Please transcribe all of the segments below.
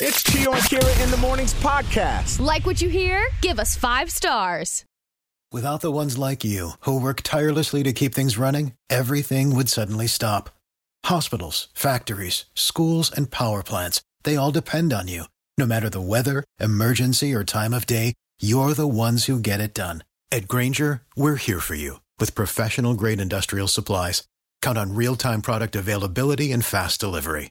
It's Chio and Kira in the Mornings podcast. Like what you hear? Give us five stars. Without the ones like you, who work tirelessly to keep things running, everything would suddenly stop. Hospitals, factories, schools, and power plants, they all depend on you. No matter the weather, emergency, or time of day, you're the ones who get it done. At Grainger, we're here for you with professional grade industrial supplies. Count on real time product availability and fast delivery.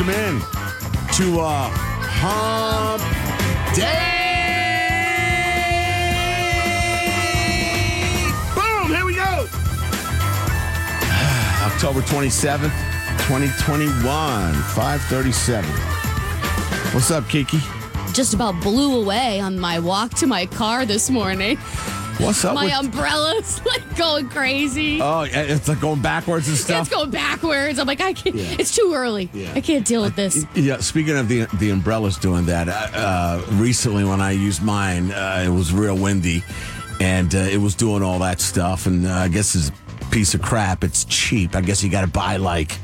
Welcome in to uh, Hump Day. Boom! Here we go. October 27th, 2021, 537. What's up, Kiki? Just about blew away on my walk to my car this morning. What's up My with... umbrella's like going crazy. Oh, it's like going backwards and stuff. it's going backwards. I'm like, I can't. Yeah. It's too early. Yeah. I can't deal with this. Yeah, speaking of the the umbrellas doing that, uh, uh, recently when I used mine, uh, it was real windy, and uh, it was doing all that stuff. And uh, I guess it's a piece of crap. It's cheap. I guess you got to buy like,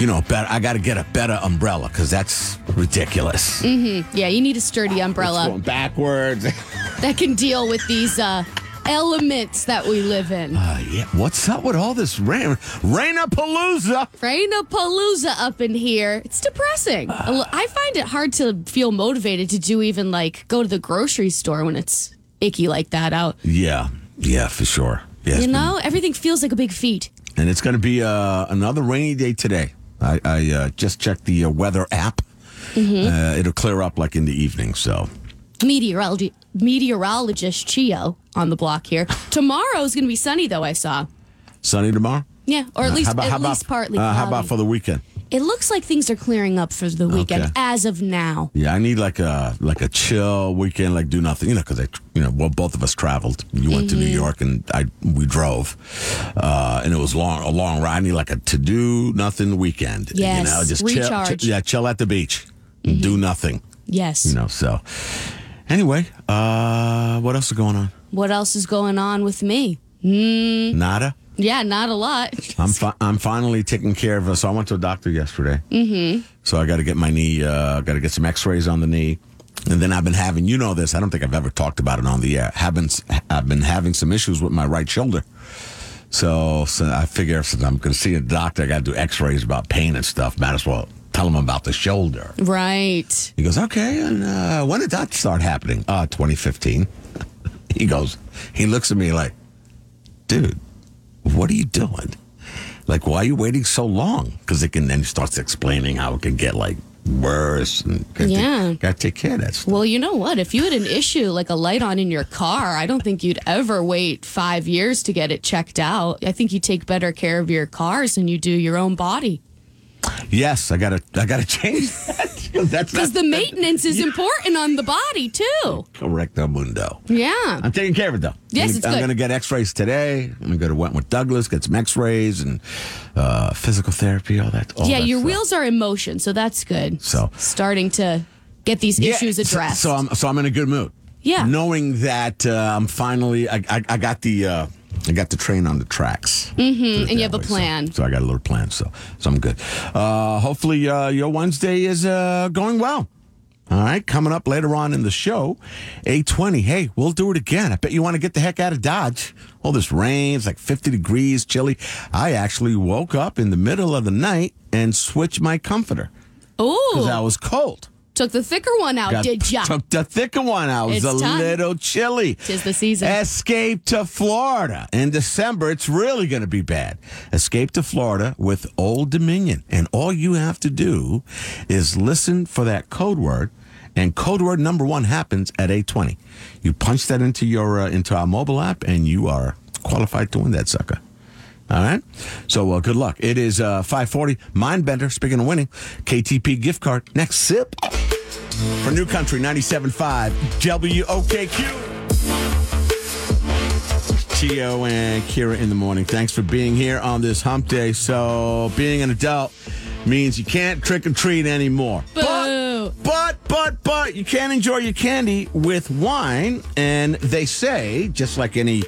you know, better. I got to get a better umbrella because that's ridiculous. Yeah, you need a sturdy It's umbrella going backwards. that can deal with these uh, elements that we live in. Uh, yeah, what's up with all this rain? Rainapalooza. Rainapalooza up in here. It's depressing. Lo- I find it hard to feel motivated to do even like go to the grocery store when it's icky like that out. Yeah, yeah, for sure. Yeah, it's You been- know, everything feels like a big feat. and it's going to be uh, another rainy day today. I, I uh, just checked the uh, weather app. Uh, it'll clear up like in the evening. So Meteorology meteorologist Chio on the block here. Tomorrow's going to be sunny though, I saw. sunny tomorrow. Yeah, or at Uh, least about, at least about, partly. uh, how about for the weekend? It looks like things are clearing up for the weekend Okay. as of now. Yeah, I need like a like a chill weekend, like do nothing. You know, because I, you know, well, both of us traveled. You went to Mm-hmm. New York, and I we drove, uh, and it was long a long ride. I need like a to do nothing weekend. you Yes, know, just recharge. Chill, chill- yeah, chill at the beach, do nothing. Yes. You know, so anyway, uh, what else is going on? What else is going on with me? Mm. Nada. Yeah, not a lot. I'm fi- I'm finally taking care of. So I went to a doctor yesterday. Mm-hmm. So I got to get my knee. Uh, got to get some X-rays on the knee, and then I've been having. You know this. I don't think I've ever talked about it on the air. Having I've been having some issues with my right shoulder. So, so I figure since I'm going to see a doctor, I got to do X-rays about pain and stuff. Might as well tell him about the shoulder. Right. He goes, okay. And uh, when did that start happening? Uh, 2015. he goes, he looks at me like, dude, what are you doing? Like, why are you waiting so long? Because it can then he starts explaining how it can get like worse and gotta Yeah. take, gotta take care of that stuff. Well, you know what? If you had an issue like a light on in your car, I don't think you'd ever wait five years to get it checked out. I think you take better care of your cars than you do your own body. Yes, I gotta, I gotta change that. That's Because the maintenance is important on the body too. correcto mundo. Yeah. I'm taking care of it though. Yes, I'm, it's I'm good. to get X-rays today. I'm to go to Wentworth Douglass, get some X-rays and uh, physical therapy, all that. all yeah, that your stuff. wheels are in motion, so that's good. So- starting to get these Yeah, issues so- addressed. So, I'm so I'm in a good mood. Yeah. Knowing that uh, I'm finally, I, I, I got the. Uh, I got the train on the tracks. Mm-hmm, and you have a plan. So, I got a little plan, so so I'm good. Uh, hopefully, uh, your Wednesday is uh, going well. All right, coming up later on in the show, 820. Hey, we'll do it again. I bet you want to get the heck out of Dodge. All this rain, it's like 50 degrees, chilly. I actually woke up in the middle of the night and switched my comforter because I was cold. Took the thicker one out, Got- did ya? Took the thicker one out. It was It's a time. little chilly. Tis the season. Escape to Florida. In December, it's really going to be bad. Escape to Florida with Old Dominion. And all you have to do is listen for that code word. And code word number one happens at 820. You punch that into your uh, into our mobile app, and you are qualified to win that sucker. All right. So uh, good luck. It is uh, 540. Mindbender, speaking of winning, KTP gift card. Next sip for New Country 97.5 WOKQ. Chio and Kira in the morning. Thanks for being here on this hump day. So, being an adult means you can't trick or treat anymore. Boo. But, but, but, but, you can't enjoy your candy with wine. And they say, just like any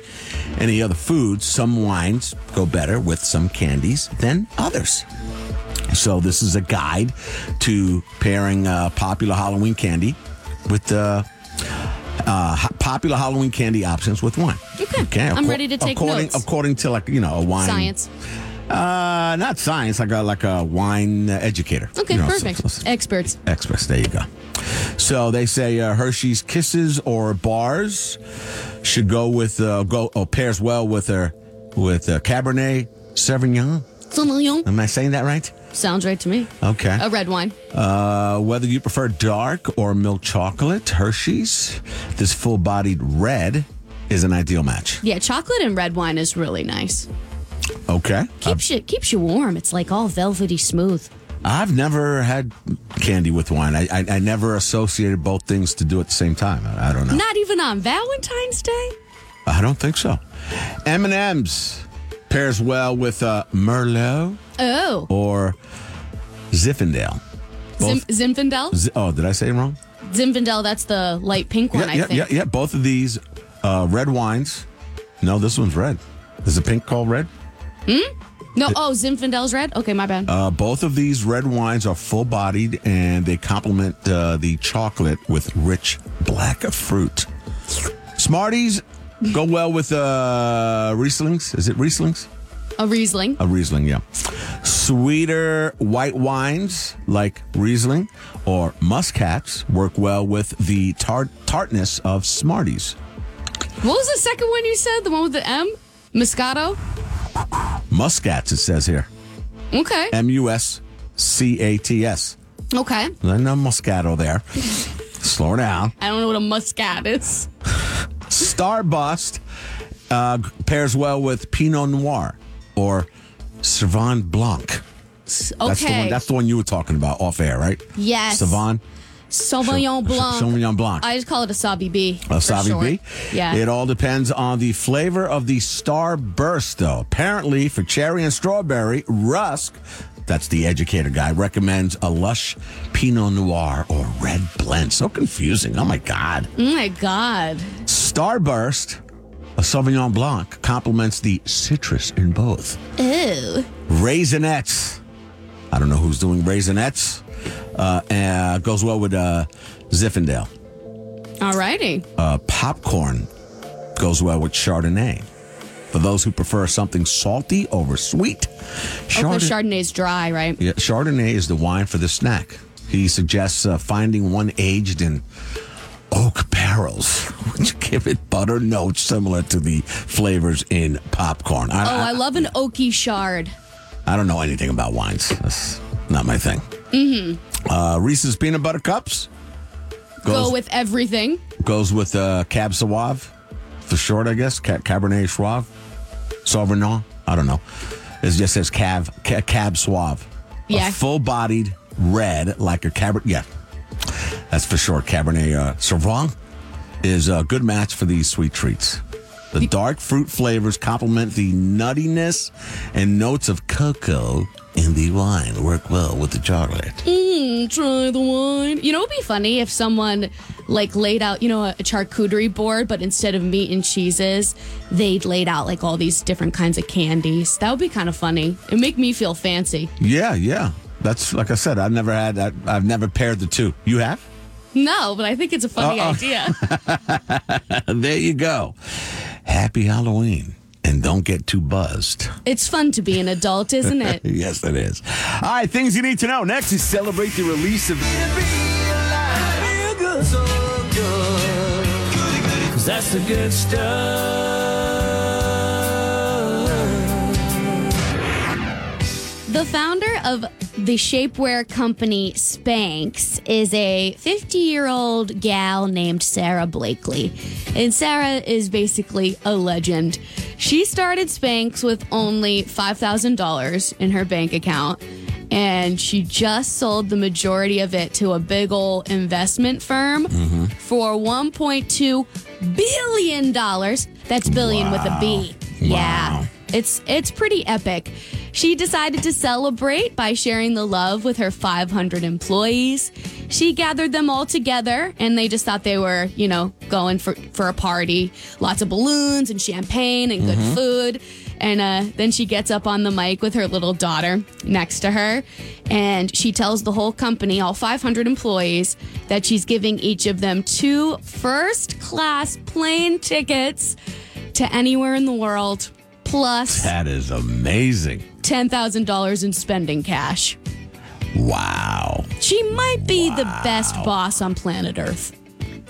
any other food, some wines go better with some candies than others. So this is a guide to pairing uh, popular Halloween candy with uh, uh, popular Halloween candy options with wine. Okay. I'm ready to take according, notes. According to like you know a wine Science. uh, not science, like a like a wine educator. Okay, You know, perfect. so- so- Experts. experts. There you go. So they say uh, Hershey's Kisses or bars should go with uh, go or pairs well with uh, with uh, Cabernet Sauvignon. Sauvignon. Am I saying that right? Sounds right to me. Okay. A red wine. Uh, whether you prefer dark or milk chocolate, Hershey's, this full-bodied red is an ideal match. Yeah, chocolate and red wine is really nice. Okay. Keeps you keeps you warm. It's like all velvety smooth. I've never had candy with wine. I, I I never associated both things to do at the same time. I, I don't know. Not even on Valentine's Day. I don't think so. M and M's pairs well with uh, Merlot Oh, or Zinfandel. Zim- Both. Zinfandel. Z- oh, did I say it wrong? Zinfandel. That's the light pink one. yeah, I yeah, think. yeah, yeah. Both of these uh, red wines. No, this one's red. Is the pink called red? Hmm? No. Oh, Zinfandel's red. Okay, my bad. Uh, both of these red wines are full bodied and they complement uh, the chocolate with rich black fruit. Smarties go well with uh, Rieslings. Is it Rieslings? A Riesling. A Riesling, yeah. Sweeter white wines like Riesling or Muscats work well with the tart- tartness of Smarties. What was the second one you said? The one with the M? Moscato. Muscats, it says here. Okay. M U S C A T S. Okay. There's no Moscato there. Slow down. I don't know what a muscat is. Starburst uh, pairs well with Pinot Noir or Sauvignon Blanc. That's the one. Okay. That's the one you were talking about off air, right? Yes. Sauvignon. Sauvignon Blanc. Sauvignon Blanc. I just call it a Sabi B. A Savi. B? Yeah. It all depends on the flavor of the Starburst, though. Apparently, for cherry and strawberry, Rusk, that's the educator guy, recommends a lush Pinot Noir or red blend. So confusing. Oh, my God. oh my God. Starburst, a Sauvignon Blanc, complements the citrus in both. Ew. Raisinets. I don't know who's doing Raisinets. Uh, uh, goes well with uh, Zinfandel. Alrighty. Uh, popcorn goes well with Chardonnay. For those who prefer something salty over sweet, Okay, Chardonnay, Chardonnay's dry, right? yeah, Chardonnay is the wine for the snack. He suggests uh, finding one aged in oak barrels, which give it butter notes similar to the flavors in popcorn. I, Oh, I, I love an oaky shard. I don't know anything about wines. That's not my thing. Mm-hmm. Uh, Reese's peanut butter cups Go with everything. goes with uh, Cab Sauv, for short, I guess. Cabernet Sauv, Sauvignon. I don't know. It just says Cab Cab Sauv. Yeah. Full-bodied red, like a Cabernet. Yeah, that's for sure. Cabernet uh, Sauvignon is a good match for these sweet treats. The dark fruit flavors complement the nuttiness and notes of cocoa in the wine. Work well with the chocolate. Mm, try the wine. You know, it'd be funny if someone like laid out, you know, a, a charcuterie board, but instead of meat and cheeses, they'd laid out like all these different kinds of candies. That would be kind of funny. It'd make me feel fancy. Yeah, yeah. That's like I said. I've never had. I, I've never paired the two. You have? No, but I think it's a funny Uh-oh. idea. there you go. Happy Halloween, and don't get too buzzed. it's fun to be an adult, isn't it? Yes, it is. All right, things you need to know. Next is celebrate the release of. Cause that's the good stuff. The founder of the shapewear company Spanx is a 50 year old gal named Sara Blakely. And Sara is basically a legend. She started Spanx with only $5,000 in her bank account. And she just sold the majority of it to a big ol' investment firm mm-hmm. for $1.2 billion. That's billion with a B. Yeah. It's it's pretty epic. She decided to celebrate by sharing the love with her 500 employees. She gathered them all together and they just thought they were, you know, going for for a party. Lots of balloons and champagne and good food. And uh, then she gets up on the mic with her little daughter next to her. And she tells the whole company, all 500 employees, that she's giving each of them two first class plane tickets to anywhere in the world, plus That is amazing. $10,000 in spending cash. Wow. She might be the best boss on planet Earth.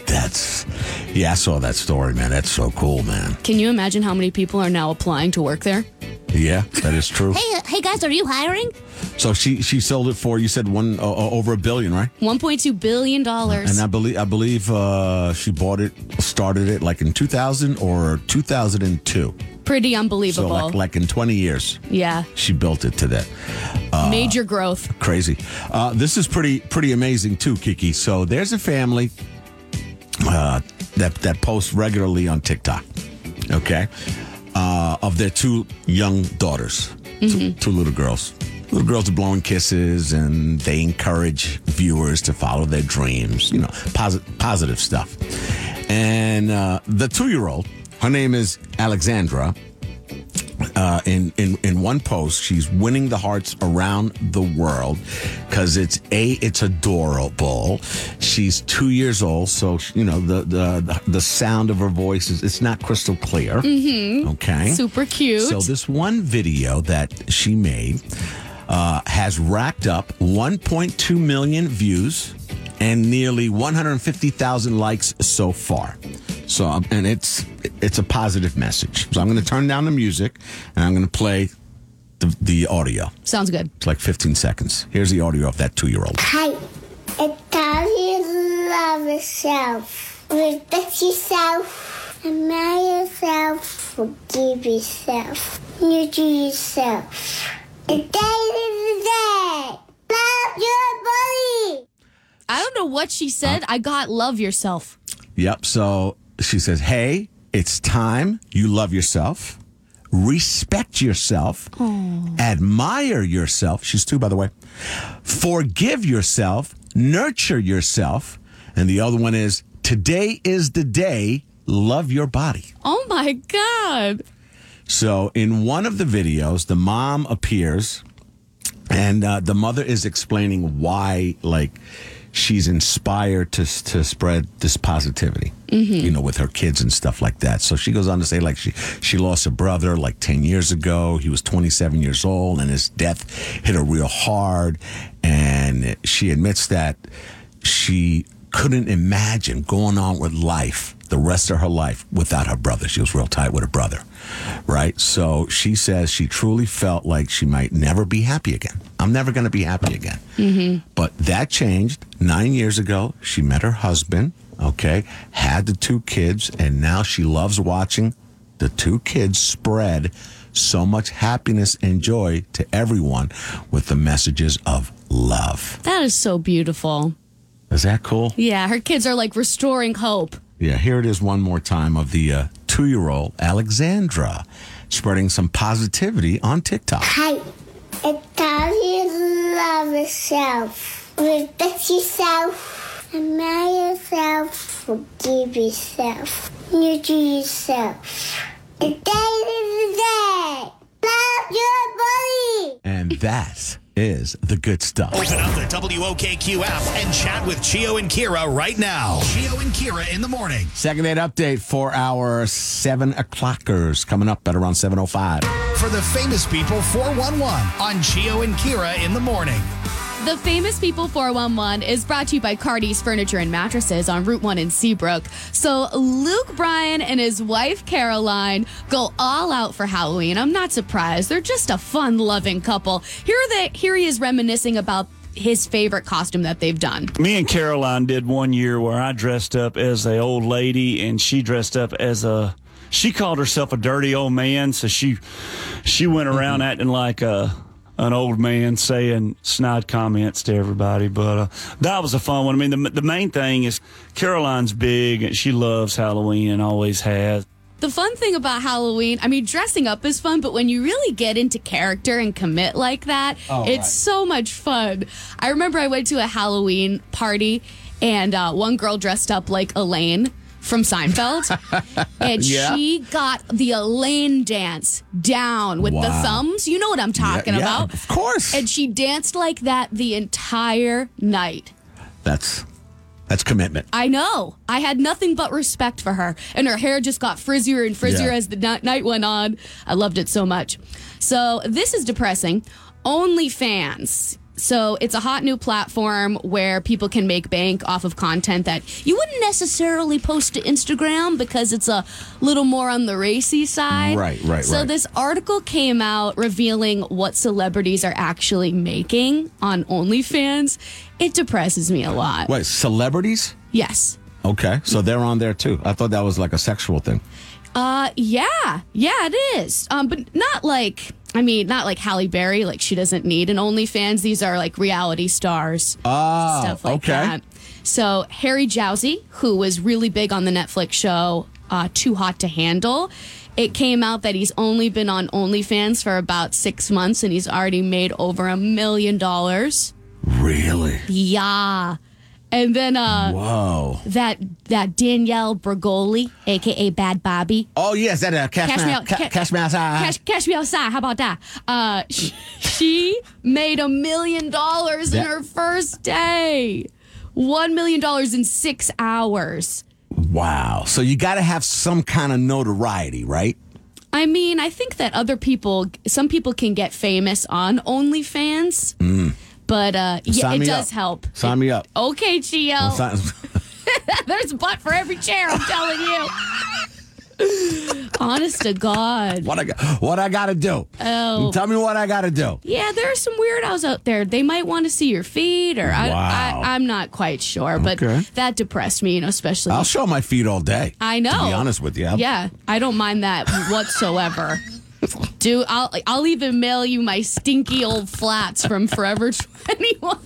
That's. Yeah, I saw that story, man. That's so cool, man. Can you imagine how many people are now applying to work there? Yeah, that is true. Hey, hey guys, are you hiring? So she she sold it for you said one uh, uh, over a billion, right? $1.2 billion. And I believe I believe uh, she bought it, started it like in 2000 or 2002. Pretty So unbelievable. like like in 20 years, yeah. she built it to that. Major growth. Crazy. Uh, this is pretty pretty amazing too, Kiki. So there's a family uh, that that posts regularly on TikTok. Okay, uh, of their two young daughters, two, two little girls. Little girls are blowing kisses, and they encourage viewers to follow their dreams. You know, posit- positive stuff. And uh, the two-year-old, her name is Alexandra uh, in, in in one post, she's winning the hearts around the world because it's a it's adorable. She's two years old, so you know the the the sound of her voice is it's not crystal clear. Mm-hmm. Okay, Super cute. so this one video that she made uh, has racked up 1.2 million views and nearly 150,000 likes so far. So um, and it's it's a positive message. So I'm going to turn down the music and I'm going to play the, the audio. Sounds good. It's like 15 seconds. Here's the audio of that two year old. Hi, it's time you love yourself. Respect yourself. Admire yourself. Forgive yourself. Nurture yourself. And day is the day. Love your body. I don't know what she said. I got love yourself. Yep. So she says, Hey, it's time you love yourself, respect yourself, admire yourself. She's two, by the way. Forgive yourself, nurture yourself. And the other one is, Today is the day, love your body. Oh my God. So in one of the videos, the mom appears and uh, the mother is explaining why, like, she's inspired to to spread this positivity, mm-hmm. you know, with her kids and stuff like that. So she goes on to say, like, she she lost a brother like ten years ago. He was twenty seven years old, and his death hit her real hard. And she admits that she couldn't imagine going on with life the rest of her life without her brother. She was real tight with her brother, right? So she says she truly felt like she might never be happy again. I'm never going to be happy again. Mm-hmm. But that changed nine years ago. She met her husband, okay, had the two kids, and now she loves watching the two kids spread so much happiness and joy to everyone with the messages of love. That is so beautiful. Is that cool? Yeah, her kids are like restoring hope. Yeah, here it is one more time of the uh, two year old Alexandra spreading some positivity on TikTok. Hi, it's time you love yourself. Respect yourself. Admire yourself. Forgive yourself. Nurture yourself. The day is the day. Love your body. And that is the good stuff. Open up the WOKQ app and chat with Chio and Kira right now. Chio and Kira in the morning. Second date update for our seven o'clockers coming up at around 7.05. For the famous people 411 on Chio and Kira in the morning. The Famous People 411 is brought to you by Cardi's Furniture and Mattresses on Route 1 in Seabrook. So, Luke Bryan and his wife Caroline go all out for Halloween. I'm not surprised. They're just a fun loving couple. Here, they, here he is reminiscing about his favorite costume that they've done. Me and Caroline did one year where I dressed up as a old lady and she dressed up as a she called herself a dirty old man, so she she went around mm-hmm. acting like a an old man saying snide comments to everybody. But uh, that was a fun one. I mean, the the main thing is Caroline's big and she loves Halloween and always has. The fun thing about Halloween, I mean, dressing up is fun, but when you really get into character and commit like that, it's so much fun. I remember I went to a Halloween party and uh, one girl dressed up like Elaine from Seinfeld, and Yeah. she got the Elaine dance down with the thumbs. You know what I'm talking Yeah, yeah, about. of course. And she danced like that the entire night. That's that's commitment. I know. I had nothing but respect for her. And her hair just got frizzier and frizzier as the night went on. I loved it so much. So, this is depressing. OnlyFans. So, it's a hot new platform where people can make bank off of content that you wouldn't necessarily post to Instagram because it's a little more on the racy side. Right, right, So, right. this article came out revealing what celebrities are actually making on OnlyFans. It depresses me a lot. Wait, celebrities? Yes. Okay, so they're on there too. I thought that was like a sexual thing. Uh, yeah, yeah, it is. Um, but not like, I mean, not like Halle Berry. Like she doesn't need an OnlyFans. These are like reality stars, Oh, stuff like okay. that. So Harry Jowsey, who was really big on the Netflix show uh, Too Hot to Handle. It came out that he's only been on OnlyFans for about six months and he's already made over a million dollars. Really? Yeah. And then uh, Whoa. that that Danielle Bregoli, aka Bhad Bhabie, Oh yes, that uh, cash, Cash me out, ca- ca- cash me outside. Cash, cash me outside. How about that? Uh, sh- she made a million dollars in her first day. One million dollars in six hours. Wow. So you got to have some kind of notoriety, right? I mean, I think that other people, some people can get famous on OnlyFans, but uh, yeah. It does up. help. Sign me up. Okay, Chio. Sign- There's a butt for every chair. I'm telling you. Honest to God. what I got? What I got to do? Oh. Tell me what I got to do. Yeah, there are some weirdos out there. They might want to see your feed, or I, Wow. I, I'm not quite sure. But Okay. that depressed me, you know, especially. I'll show my feet all day. I know. To be honest with you. Yeah, I don't mind that whatsoever. Do I'll I'll even mail you my stinky old flats from Forever 21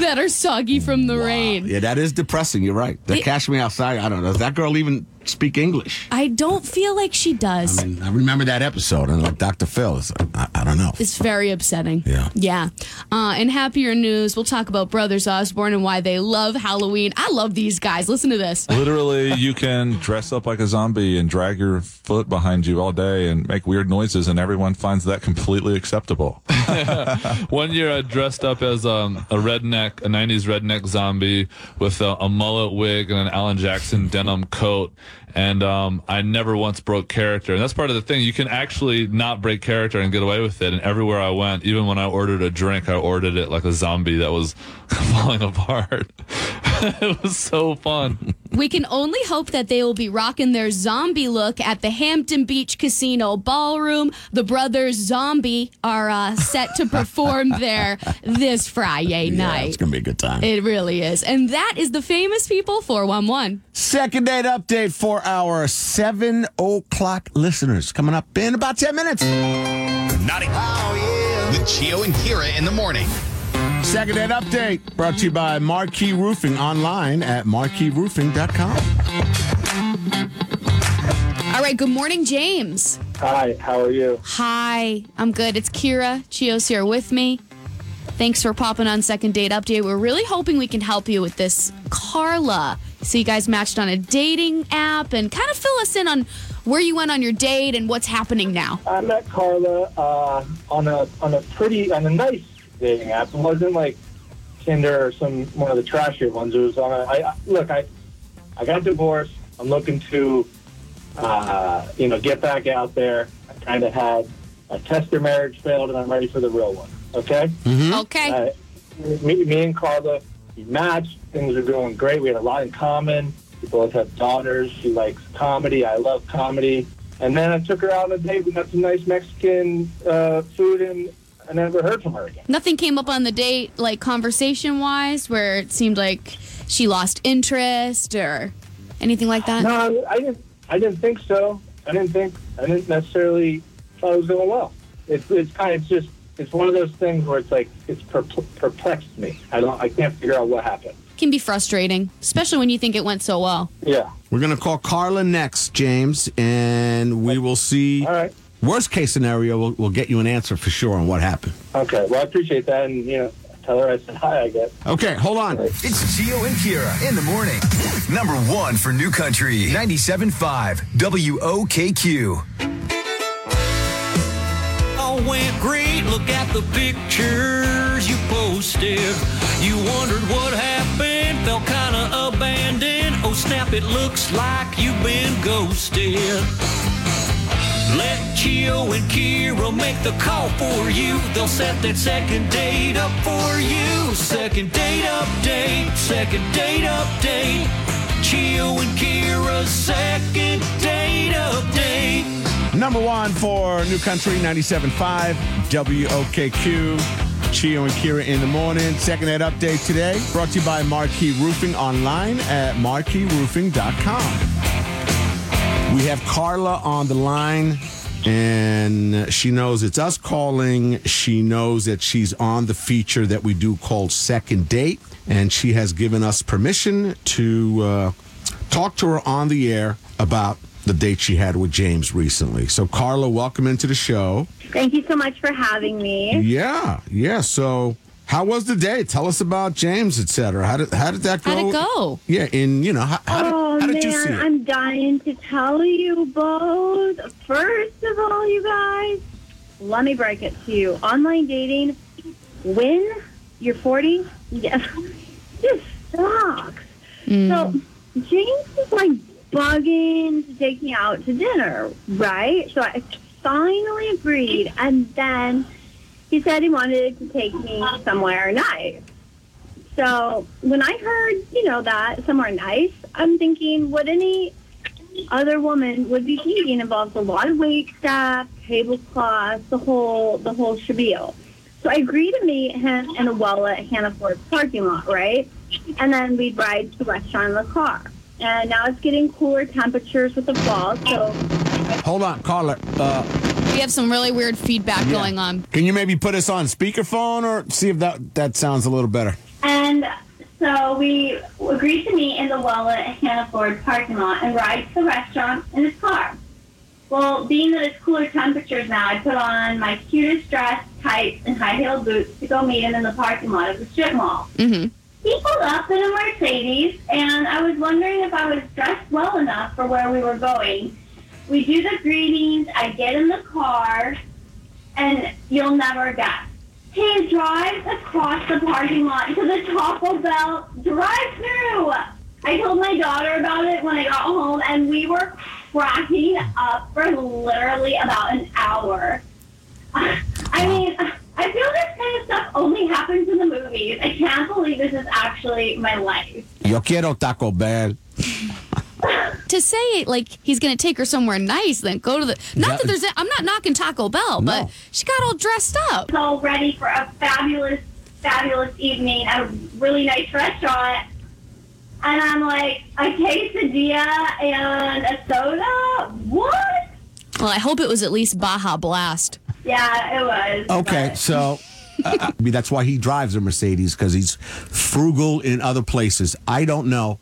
that are soggy from the rain. Yeah, that is depressing. You're right. The It- cash me outside. I don't know. Does that girl even speak English? I don't feel like she does. I mean, I remember that episode, and like Dr. Phil, it's like, I, I don't know. It's very upsetting. Yeah. Yeah. Uh, in happier news, we'll talk about Brothers Osborne and why they love Halloween. I love these guys. Listen to this. Literally, you can dress up like a zombie and drag your foot behind you all day and make weird noises, and everyone finds that completely acceptable. One year I dressed up as um, a redneck, a 90s redneck zombie with a, a mullet wig and an Alan Jackson denim coat. And um, I never once broke character. And that's part of the thing. You can actually not break character and get away with it. And everywhere I went, even when I ordered a drink, I ordered it like a zombie that was falling apart. it was so fun. We can only hope that they will be rocking their zombie look at the Hampton Beach Casino Ballroom. The Brothers Zombie are uh, set to perform there this Friday Yeah, night. it's going to be a good time. It really is. And that is the famous people 411. Second date update for our 7 o'clock listeners coming up in about 10 minutes. Naughty. With Chio and Kira in the morning. Second date update brought to you by Marquee Roofing online at marqueeroofing.com. All right, good morning, James. Hi, how are you? Hi, I'm good. It's Kira. Chio's here with me. Thanks for popping on Second Date Update. We're really hoping we can help you with this. Carla. So you guys matched on a dating app and kind of fill us in on where you went on your date and what's happening now. I met Carla uh, on a on a pretty on a nice dating app. It wasn't like Tinder or some one of the trashier ones. It was on a. I, I- look, I I got divorced. I'm looking to uh, you know get back out there. I kind of had a tester marriage failed, and I'm ready for the real one. Okay. Okay. Uh, me, me and Carla, we matched. Things are going great. We had a lot in common. We both have daughters. She likes comedy. I love comedy. And then I took her out on a date. We got some nice Mexican uh, food, and I never heard from her again. Nothing came up on the date, like conversation wise, where it seemed like she lost interest or anything like that. No, I didn't. I didn't think so. I didn't think. I didn't necessarily thought it was going well. It's it's kind of it's just it's one of those things where it's like it's perplexed me. I don't. I can't figure out what happened. Can be frustrating, especially when you think it went so well. Yeah. We're going to call Carla next, James, and we will see. All right. Worst case scenario, we'll, we'll get you an answer for sure on what happened. Okay. Well, I appreciate that, and you know, tell her I said hi. I guess. Okay, hold on. It's Chio and Kira in the morning. Number one for New Country 97.5 WOKQ. All went great. Look at the pictures you posted. You wondered what happened, felt kinda abandoned. Oh snap, it looks like you've been ghosted. Let Chio and Kira make the call for you. They'll set that second date up for you. Second date update, second date update. Chio and Kira's second date update. Number one for New Country 97.5 WOKQ. Chio and Kira in the morning. Second Ed update today brought to you by Marquee Roofing online at marqueeroofing.com. We have Carla on the line, and she knows it's us calling. She knows that she's on the feature that we do called Second Date, and she has given us permission to uh, talk to her on the air about the date she had with James recently. So, Carla, welcome into the show. Thank you so much for having me. Yeah, yeah. So, how was the day? Tell us about James, etc. How did how did that go? How'd it go? Yeah, and you know how, how, did, oh how did you see man, it? I'm dying to tell you both. First of all, you guys, let me break it to you. Online dating, when you're 40, yeah, just sucks. So mm. James is like bugging to take me out to dinner, right? So I finally agreed, and then he said he wanted to take me somewhere nice. So when I heard, you know, that somewhere nice, I'm thinking what any other woman would be thinking involves a lot of wait staff, tablecloths, the whole the whole shabeel. So I agreed to meet him in a well at Hannaford parking lot, right? And then we'd ride to the restaurant in the car. And now it's getting cooler temperatures with the fall, so Hold on, caller. Uh, We have some really weird feedback going on. can you maybe put us on speakerphone or see if that that sounds a little better? And so we agreed to meet in the well at Hannaford parking lot and ride to the restaurant in his car. Well, being that it's cooler temperatures now, I put on my cutest dress, tights, and high-heeled boots to go meet him in the parking lot of the strip mall. Mm-hmm. He pulled up in a Mercedes, and I was wondering if I was dressed well enough for where we were going. We do the greetings, I get in the car, and you'll never guess. He drives across the parking lot to the Taco Bell drive-through. I told my daughter about it when I got home, and we were cracking up for literally about an hour. I mean, I feel this kind of stuff only happens in the movies. I can't believe this is actually my life. Yo quiero Taco Bell. To say like he's gonna take her somewhere nice, then go to the. Not That- that there's. I'm not knocking Taco Bell, but No. she got all dressed up. all ready for a fabulous, fabulous evening at a really nice restaurant. And I'm like, a quesadilla and a soda? What? Well, I hope it was at least Baja Blast. Yeah, it was. Okay, so uh, I mean, that's why he drives a Mercedes because he's frugal in other places. I don't know,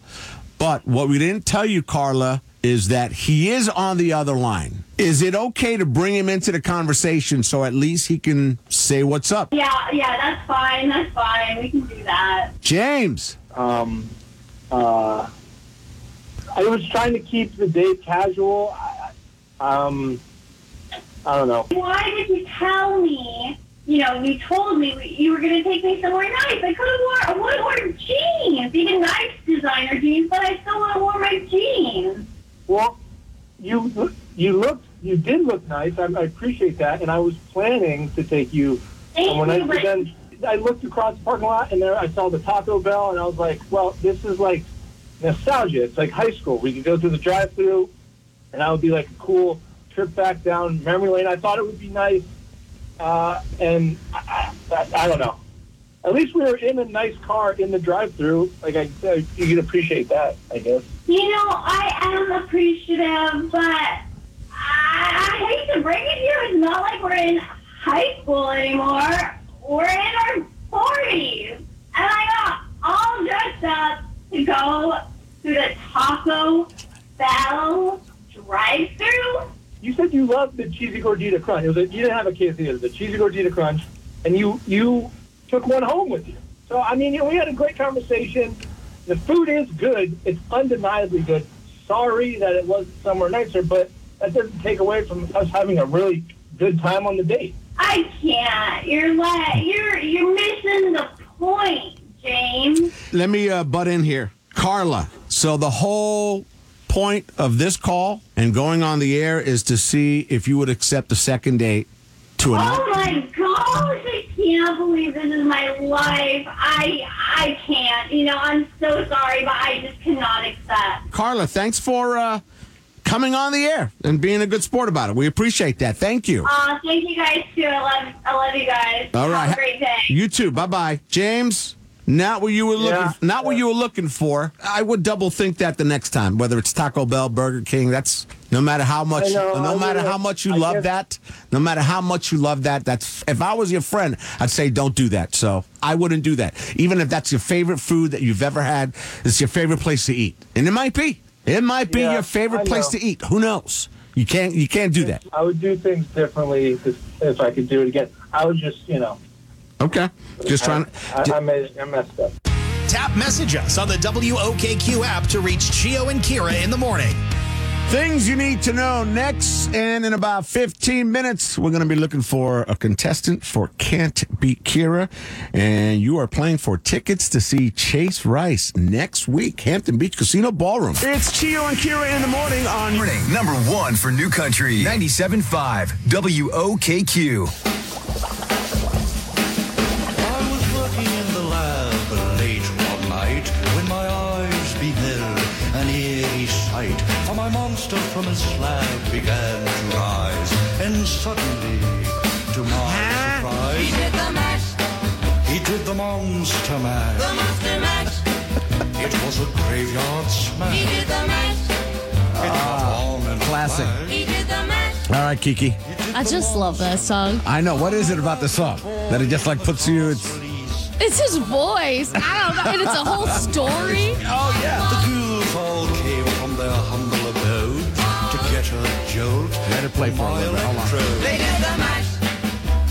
but what we didn't tell you, Carla, is that he is on the other line. Is it okay to bring him into the conversation so at least he can say what's up? Yeah, yeah, that's fine. That's fine. We can do that. James. Um, uh, I was trying to keep the date casual. I, um, I don't know. Why did you tell me? You know, you told me you were going to take me somewhere nice. I could have worn, I would have worn jeans, even nice designer jeans, but I still would have worn my jeans. Well, you you looked, you did look nice. I, I appreciate that, and I was planning to take you Thank nice. you, But but- then I looked across the parking lot, and there I saw the Taco Bell, and I was like, well, this is like nostalgia. It's like high school. We could go through the drive-through, and that would be like a cool trip back down memory lane. I thought it would be nice, uh, and I, I, I don't know. At least we were in a nice car in the drive-through. Like I, uh, you can appreciate that, I guess. You know, I am appreciative, but I, I hate to break it here. It's not like we're in high school anymore. We're in our 40s. And I got all dressed up to go to the Taco Bell drive-through. You said you loved the cheesy gordita crunch. It was a, you didn't have a quesadilla, it was a cheesy gordita crunch, and you you took one home with you. So I mean, you know, we had a great conversation. The food is good; it's undeniably good. Sorry that it wasn't somewhere nicer, but that doesn't take away from us having a really good time on the date. I can't. You're like you're you're missing the point, James. Let me uh, butt in here. Carla, so the whole point of this call and going on the air is to see if you would accept a second date to a Oh my gosh, I can't believe this is my life. I I can't. You know, I'm so sorry, but I just cannot accept. Carla, thanks for uh, coming on the air and being a good sport about it. We appreciate that. Thank you. Uh, thank you guys too. I love I love you guys. All right. Have a great day. You too. Bye bye. James, not what you were looking Yeah. not what you were looking for. I would double think that the next time, whether it's Taco Bell, Burger King, that's no matter how much know, no I matter how much you I love guess- that, no matter how much you love that, that's if I was your friend, I'd say don't do that. So I wouldn't do that. Even if that's your favorite food that you've ever had, it's your favorite place to eat. And it might be. It might be Yeah, your favorite place to eat. Who knows? You can't you can't do that. I would do things differently if, if I could do it again. I would just, you know, Okay. Just trying I, I, I, made, I messed up. Tap message us on the WOKQ app to reach Chio and Kira in the morning. Things you need to know next, and in about 15 minutes, we're going to be looking for a contestant for Can't Beat Kira. And you are playing for tickets to see Chase Rice next week, Hampton Beach Casino Ballroom. It's Chio and Kira in the morning on. Morning, number one for New Country 97.5 WOKQ. From his slab began to rise, and suddenly, to my surprise, He did the mash, he did the monster mash. the monster mash. It was a graveyard smash. He did the mash, It went ah, on classic. flash. he did the mash. All right, Kiki. I just love that song. I know. What is it about the song that it just like puts you? It's. It's his voice. I don't know. And it's a whole story. Oh, yeah. The ghouls all came from their humble abode to get a jolt. Let it play for a little bit. Hold on. They did the mash,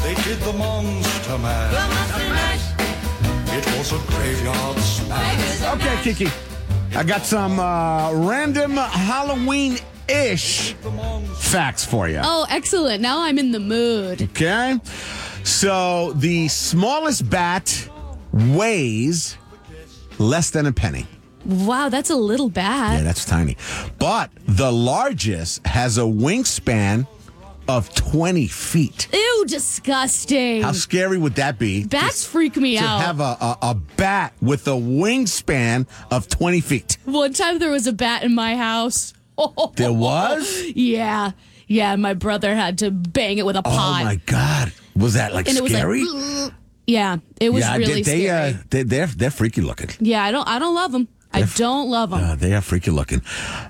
They did the monster the monster mash. It was a graveyard smash. Okay, Kiki. I got some uh, random Halloween ish facts for you. Oh, excellent. Now I'm in the mood. Okay. So the smallest bat weighs less than a penny. Wow, that's a little bad. Yeah, that's tiny. But the largest has a wingspan of 20 feet. Ew, disgusting. How scary would that be? Bats freak me to out. To have a, a, a bat with a wingspan of 20 feet. One time there was a bat in my house. There was? Yeah. Yeah, my brother had to bang it with a pot. Oh my God. Was that like and it was scary? like Yeah, it was yeah, really they, they, scary. uh, they, they're, they're freaky looking. yeah, I don't I don't love them. I don't love them. Uh, they are freaky looking.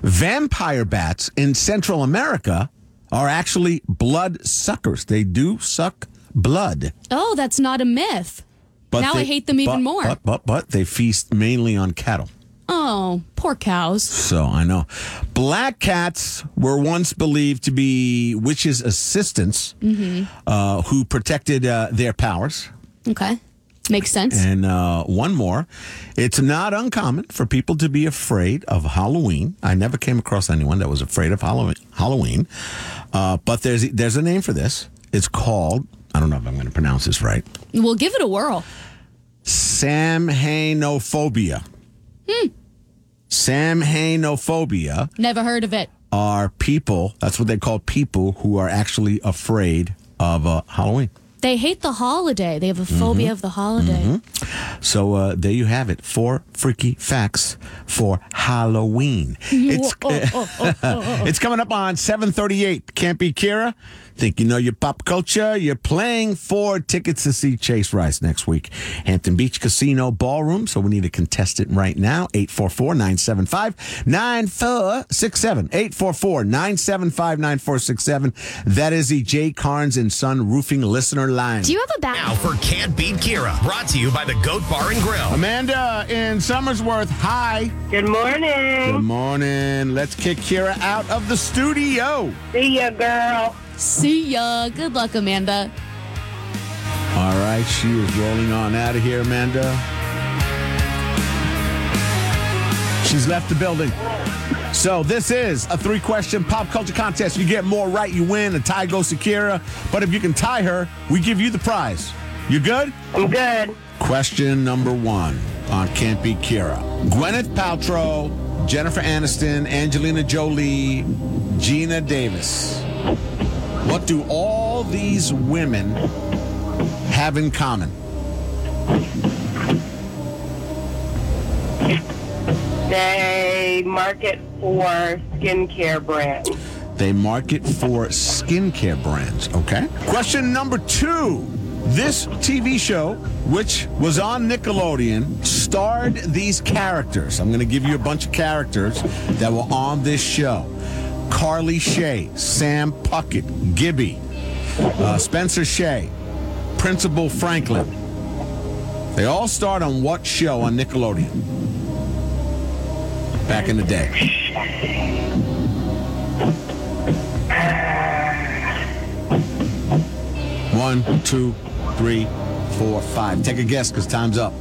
Vampire bats in Central America are actually blood suckers. They do suck blood. oh, that's not a myth. But now they- I hate them even more. But, but, but they feast mainly on cattle. Oh, poor cows. So I know. Black cats were once believed to be witches' assistants Mm-hmm. uh, who protected uh, their powers. Okay. Makes sense. And uh, one more. It's not uncommon for people to be afraid of Halloween. I never came across anyone that was afraid of Halloween. Halloween. Uh, but there's there's a name for this. It's called, I don't know if I'm going to pronounce this right, We'll give it a whirl. Samhainophobia. Hmm. Samhainophobia Never heard of it. are people, that's what they call people who are actually afraid of uh, Halloween. They hate the holiday. They have a phobia Mhm. of the holiday. Mhm. So uh, there you have it. Four freaky facts for Halloween. It's, Oh, oh, oh, oh, oh. it's coming up on 738. Can't Beat Kira. Think you know your pop culture? You're playing for tickets to see Chase Rice next week. Hampton Beach Casino Ballroom. So we need a contestant right now. 844-975-9467. 844-975-9467. That is the Jay Carnes and Son Roofing listener line. Do you have a back? Now for Can't Beat Kira, brought to you by the Goat Bar and Grill. Amanda in Somersworth, hi. Good morning. Good morning. Let's kick Kira out of the studio. See ya, girl. See ya. Good luck, Amanda. All right, she is rolling on out of here, Amanda. She's left the building. So this is a three-question pop culture contest. You get more right, you win. A tie goes to Kira. But if you can tie her, we give you the prize. You good? I'm good. Question number one on Can't Beat Kira. Gwyneth Paltrow, Jennifer Aniston, Angelina Jolie, Geena Davis. What do all these women have in common? They market for skincare brands. They market for skincare brands, okay? Question number two. This TV show, which was on Nickelodeon, starred these characters. I'm going to give you a bunch of characters that were on this show Carly Shay, Sam Puckett, Gibby, uh, Spencer Shay, Principal Franklin. They all start on what show on Nickelodeon? Back in the day. One, two, three, four, five. Take a guess because time's up.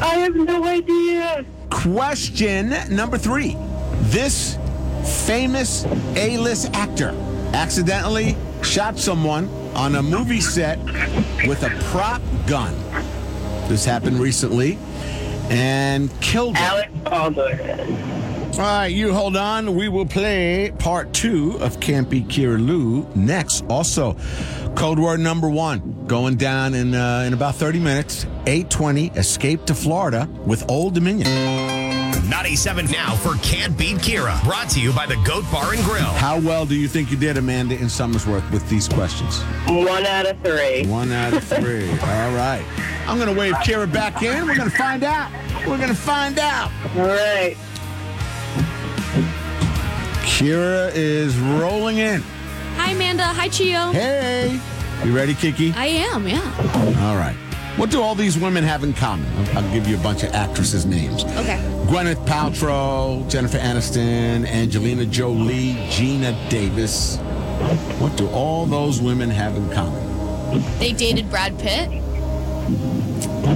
I have no idea. Question number three. This famous A list actor accidentally shot someone on a movie set with a prop gun. This happened recently and killed him. Alex Baldwin. All right, you hold on. We will play part two of Campy Kira Lou next. Also, code word number one going down in uh, in about 30 minutes. 820 Escape to Florida with Old Dominion. 97 now for Can't Beat Kira, brought to you by the Goat Bar and Grill. How well do you think you did, Amanda, in Somersworth with these questions? One out of three. One out of three. All right. I'm going to wave Kira back in. We're going to find out. We're going to find out. All right. Kira is rolling in. Hi, Amanda. Hi, Chio. Hey. You ready, Kiki? I am, yeah. All right. What do all these women have in common? I'll, I'll give you a bunch of actresses' names. Okay. Gwyneth Paltrow, Jennifer Aniston, Angelina Jolie, Geena Davis. What do all those women have in common? They dated Brad Pitt.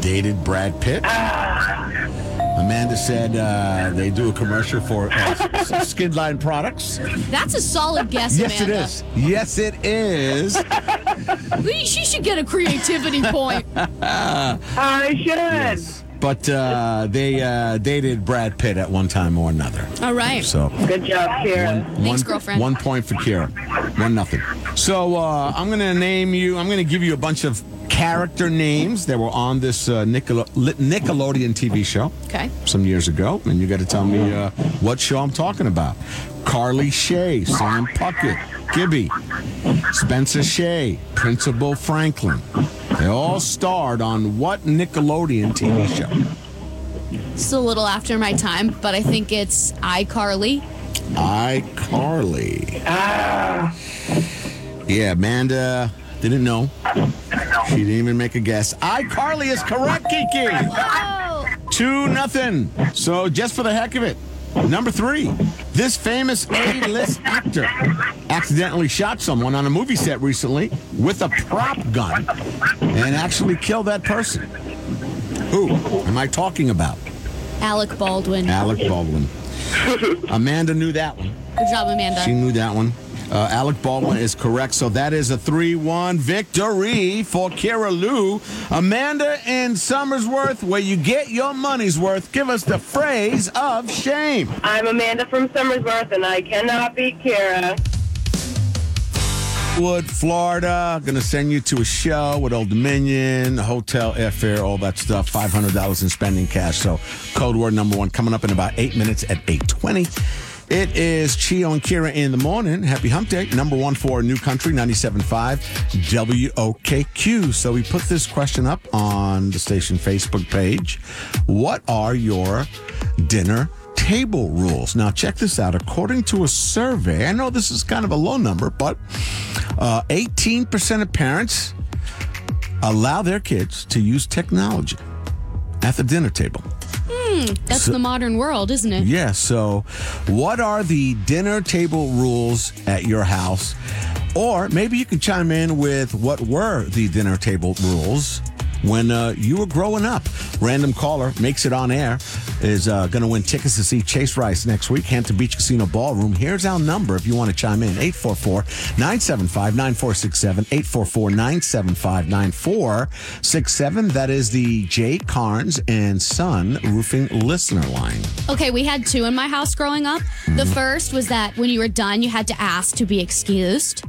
Dated Brad Pitt. Ah. Amanda said uh, they do a commercial for uh, Skidline products. That's a solid guess, Yes, it Amanda. is. Yes, it is. We- She should get a creativity point. I should. But uh, they uh, dated Brad Pitt at one time or another. All right. So Good job, Kira. Thanks, one, girlfriend. One point for Kira. One nothing. So uh, I'm going to name you. I'm going to give you a bunch of character names that were on this uh, Nickel- Nickelodeon TV show Okay. some years ago, and you got to tell me uh, what show I'm talking about. Carly Shay, Sam Puckett, Gibby, Spencer Shay, Principal Franklin. They all starred on what Nickelodeon TV show? It's a little after my time, but I think it's iCarly. iCarly. Yeah, Amanda didn't know. She didn't even make a guess. iCarly is correct, Kiki. Two nothing. So just for the heck of it, number three, this famous A-list actor accidentally shot someone on a movie set recently with a prop gun and actually killed that person. Who am I talking about? Alec Baldwin. Alec Baldwin. Amanda knew that one. Good job, Amanda. She knew that one. Uh, Alec Baldwin is correct. So that is a 3 1 victory for Kira Lou. Amanda in Somersworth, where you get your money's worth, give us the phrase of shame. I'm Amanda from Somersworth, and I cannot beat Kara. Wood, Florida. To send you to a show with Old Dominion, hotel, airfare, all that stuff. $500 in spending cash. So code word number one coming up in about eight minutes at 820. It is Chio and Kira in the morning. Happy hump day. Number one for New Country 97.5 WOKQ. So we put this question up on the station Facebook page. What are your dinner table rules? Now, check this out. According to a survey, I know this is kind of a low number, but uh, 18% of parents allow their kids to use technology at the dinner table. Hmm, that's So- the modern world, isn't it? Yeah. So, what are the dinner table rules at your house? Or maybe you can chime in with what were the dinner table rules when uh, you were growing up. Random caller makes it on air is uh, going to win tickets to see Chase Rice next week, Hampton Beach Casino Ballroom. Here's our number if you want to chime in 844 975 9467. 844 975 9467. That is the Jay Carnes and Son Roofing listener line. Okay, we had two in my house growing up. The Mm-hmm. first was that when you were done, you had to ask to be excused.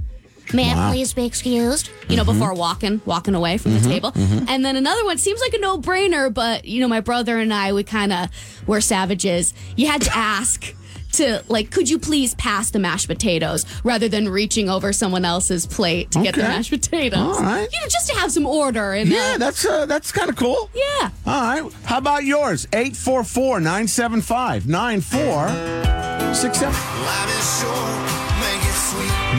May Wow. I please be excused? You know, Mhm. before walking, walking away from Mhm, the table. mhm. And then another one seems like a no-brainer, but you know, my brother and I, we kind of were savages. You had to ask to like, could you please pass the mashed potatoes rather than reaching over someone else's plate to get the mashed potatoes? All right. You know, just to have some order. And Yeah, that's uh, that's kind of cool. Yeah. All right. How about yours? 844 975 9467.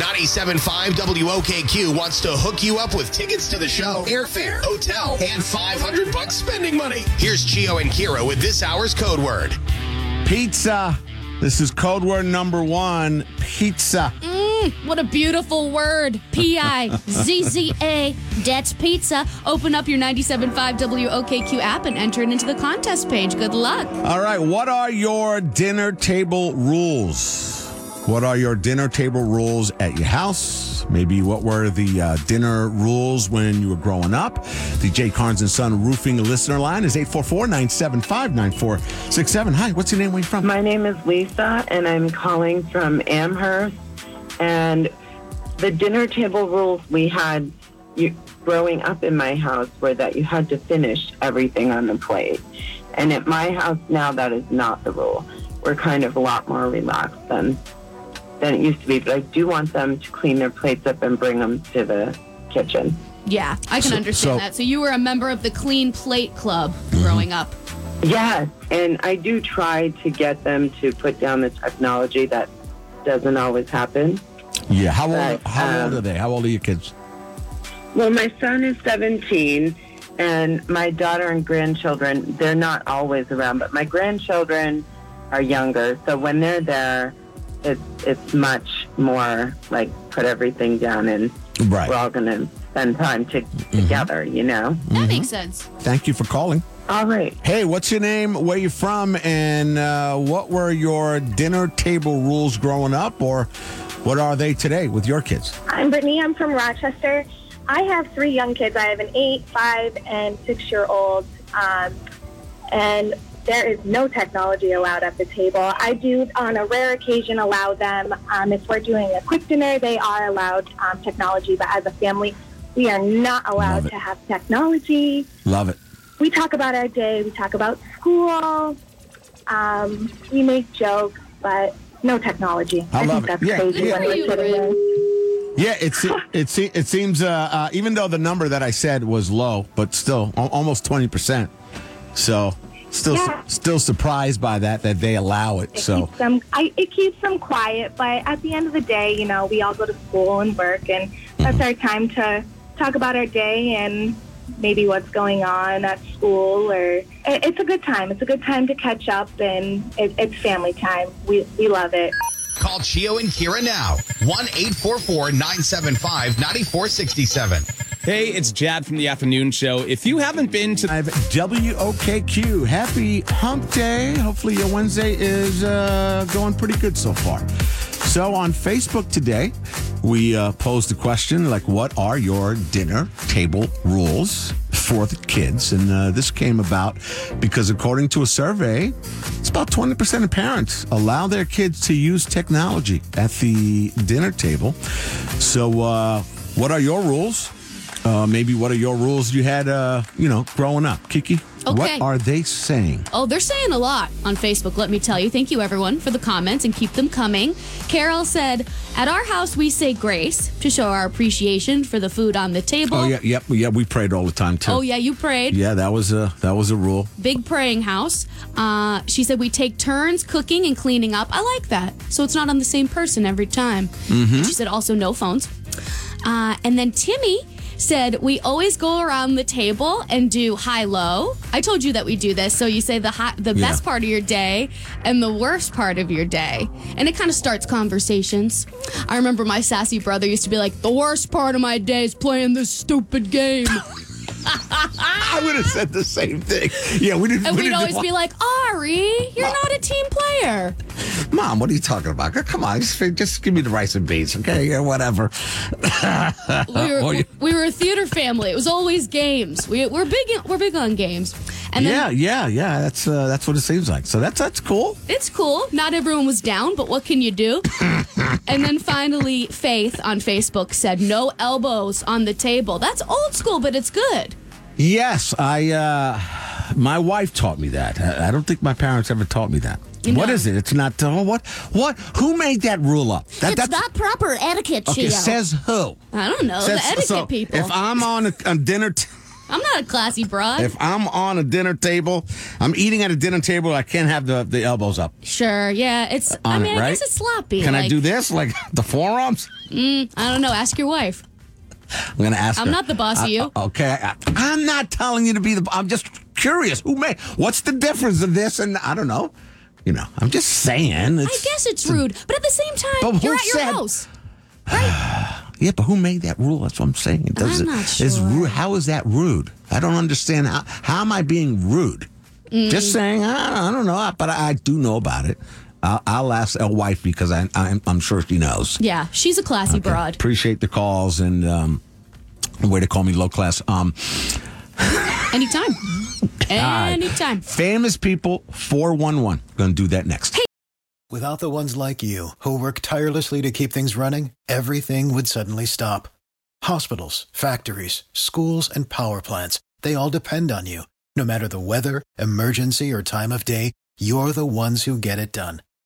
97.5 WOKQ wants to hook you up with tickets to the show, airfare, hotel, and 500 bucks spending money. Here's Chio and Kira with this hour's code word. Pizza. This is code word number one pizza. Mm, what a beautiful word. P I Z Z A. That's pizza. Open up your 97.5 WOKQ app and enter it into the contest page. Good luck. All right. What are your dinner table rules? What are your dinner table rules at your house? Maybe what were the uh, dinner rules when you were growing up? The Jay Carnes and Son Roofing listener line is 844 975 9467. Hi, what's your name? Where you from? My name is Lisa, and I'm calling from Amherst. And the dinner table rules we had growing up in my house were that you had to finish everything on the plate. And at my house now, that is not the rule. We're kind of a lot more relaxed than than it used to be. But I do want them to clean their plates up and bring them to the kitchen. Yeah, I can So- understand so- that. So you were a member of the Clean Plate Club growing up. Yes, and I do try to get them to put down the technology. That doesn't always happen. Yeah. How old, But, how old um, are they? How old are your kids? Well, my son is 17, and my daughter and grandchildren, they're not always around, but my grandchildren are younger. So when they're there, it's, it's much more like put everything down and Right. we're all going to spend time to, together, you know? That makes sense. Thank you for calling. All right. Hey, what's your name? Where you from? And uh, what were your dinner table rules growing up, or what are they today with your kids? I'm Brittany. I'm from Rochester. I have three young kids. I have an eight, five, and six year old. Um, and there is no technology allowed at the table. I do, on a rare occasion, allow them, um, if we're doing a quick dinner, they are allowed um, technology. But as a family, we are not allowed to have technology. Love it. We talk about our day, we talk about school, um, we make jokes, but no technology. I love think it. that's Yeah. crazy Yeah. when we're sitting. Yeah, it's it, se- it seems uh, uh, even though the number that I said was low, but still al- almost twenty percent. So still Yeah. still surprised by that that they allow it. It So keeps them. I, it keeps them quiet, but at the end of the day, you know, we all go to school and work, and that's Mm-hmm. our time to talk about our day and maybe what's going on at school, or it- it's a good time. It's a good time to catch up, and it, it's family time. We we love it. Call Chio and Kira now. 1 844 975 9467. Hey, it's Jad from the afternoon show. If you haven't been to WOKQ, happy hump day. Hopefully, your Wednesday is uh, going pretty good so far. So, on Facebook today, we uh, posed a question like, What are your dinner table rules for the kids? And uh, this came about because, according to a survey, it's about 20% of parents allow their kids to use technology at the dinner table. So, uh, what are your rules? Uh, maybe what are your rules you had, uh, you know, growing up? Kiki, Okay. what are they saying? Oh, they're saying a lot on Facebook, let me tell you. Thank you, everyone, for the comments and keep them coming. Carol said, At our house, we say grace to show our appreciation for the food on the table. Oh yeah, yep, yeah. We prayed all the time too. Oh, yeah, you prayed. Yeah, that was a that was a rule. Big praying house. Uh, she said, We take turns cooking and cleaning up. I like that. So it's not on the same person every time. Mhm. She said, Also, no phones. Uh, and then Timmy said we always go around the table and do high low. I told you that we do this. So you say the high, the Yeah. best part of your day and the worst part of your day. And it kind of starts conversations. I remember my sassy brother used to be like, "The worst part of my day is playing this stupid game." I would have said the same thing. Yeah, we didn't. and we we'd didn't always be like, "Ari, you're not a team player." Mom, what are you talking about? Come on, just, just give me the rice and beans, okay? Yeah, whatever. we were, we were a theater family. It was always games. We, we're big. We're big on games. And then yeah, yeah, yeah. That's uh, that's what it seems like. So that's that's cool. It's cool. Not everyone was down, but what can you do? and then finally, Faith on Facebook said, "No elbows on the table." That's old school, but it's good. Yes, I. Uh, my wife taught me that. I, I don't think my parents ever taught me that. What is it? It's not. Uh, what? What? Who made that rule up? That, it's not proper etiquette, okay. Says who? I don't know Says- the etiquette so people. If I'm on a, a dinner. T- I'm not a classy broad. If I'm on a dinner table, I'm eating at a dinner table. I can't have the, the elbows up sure, yeah, it's. I mean, it, right? I guess it's sloppy. Can I do this, like the forearms? Mm, I don't know. Ask your wife. I'm gonna ask. I'm her. not the boss of you. okay, I, I'm not telling you to be the. I'm just curious. Who made? What's the difference of this? And I don't know. You know, I'm just saying. I guess it's rude, but at the same time, you're at your said- house. yeah, but who made that rule? That's what I'm saying. It doesn't. I'm not sure. rude. How is that rude? I don't understand. How how am I being rude? Mm. Just saying. I, I don't know, but I, I do know about it. I'll, I'll ask a wife because I, I'm, I'm sure she knows. Yeah, she's a classy broad. Appreciate the calls and um, way to call me low class. Um, Anytime. right. Anytime. famous people four one one. Going to do that next. Hey. Without the ones like you, who work tirelessly to keep things running, everything would suddenly stop. Hospitals, factories, schools, and power plants, they all depend on you. No matter the weather, emergency, or time of day, you're the ones who get it done.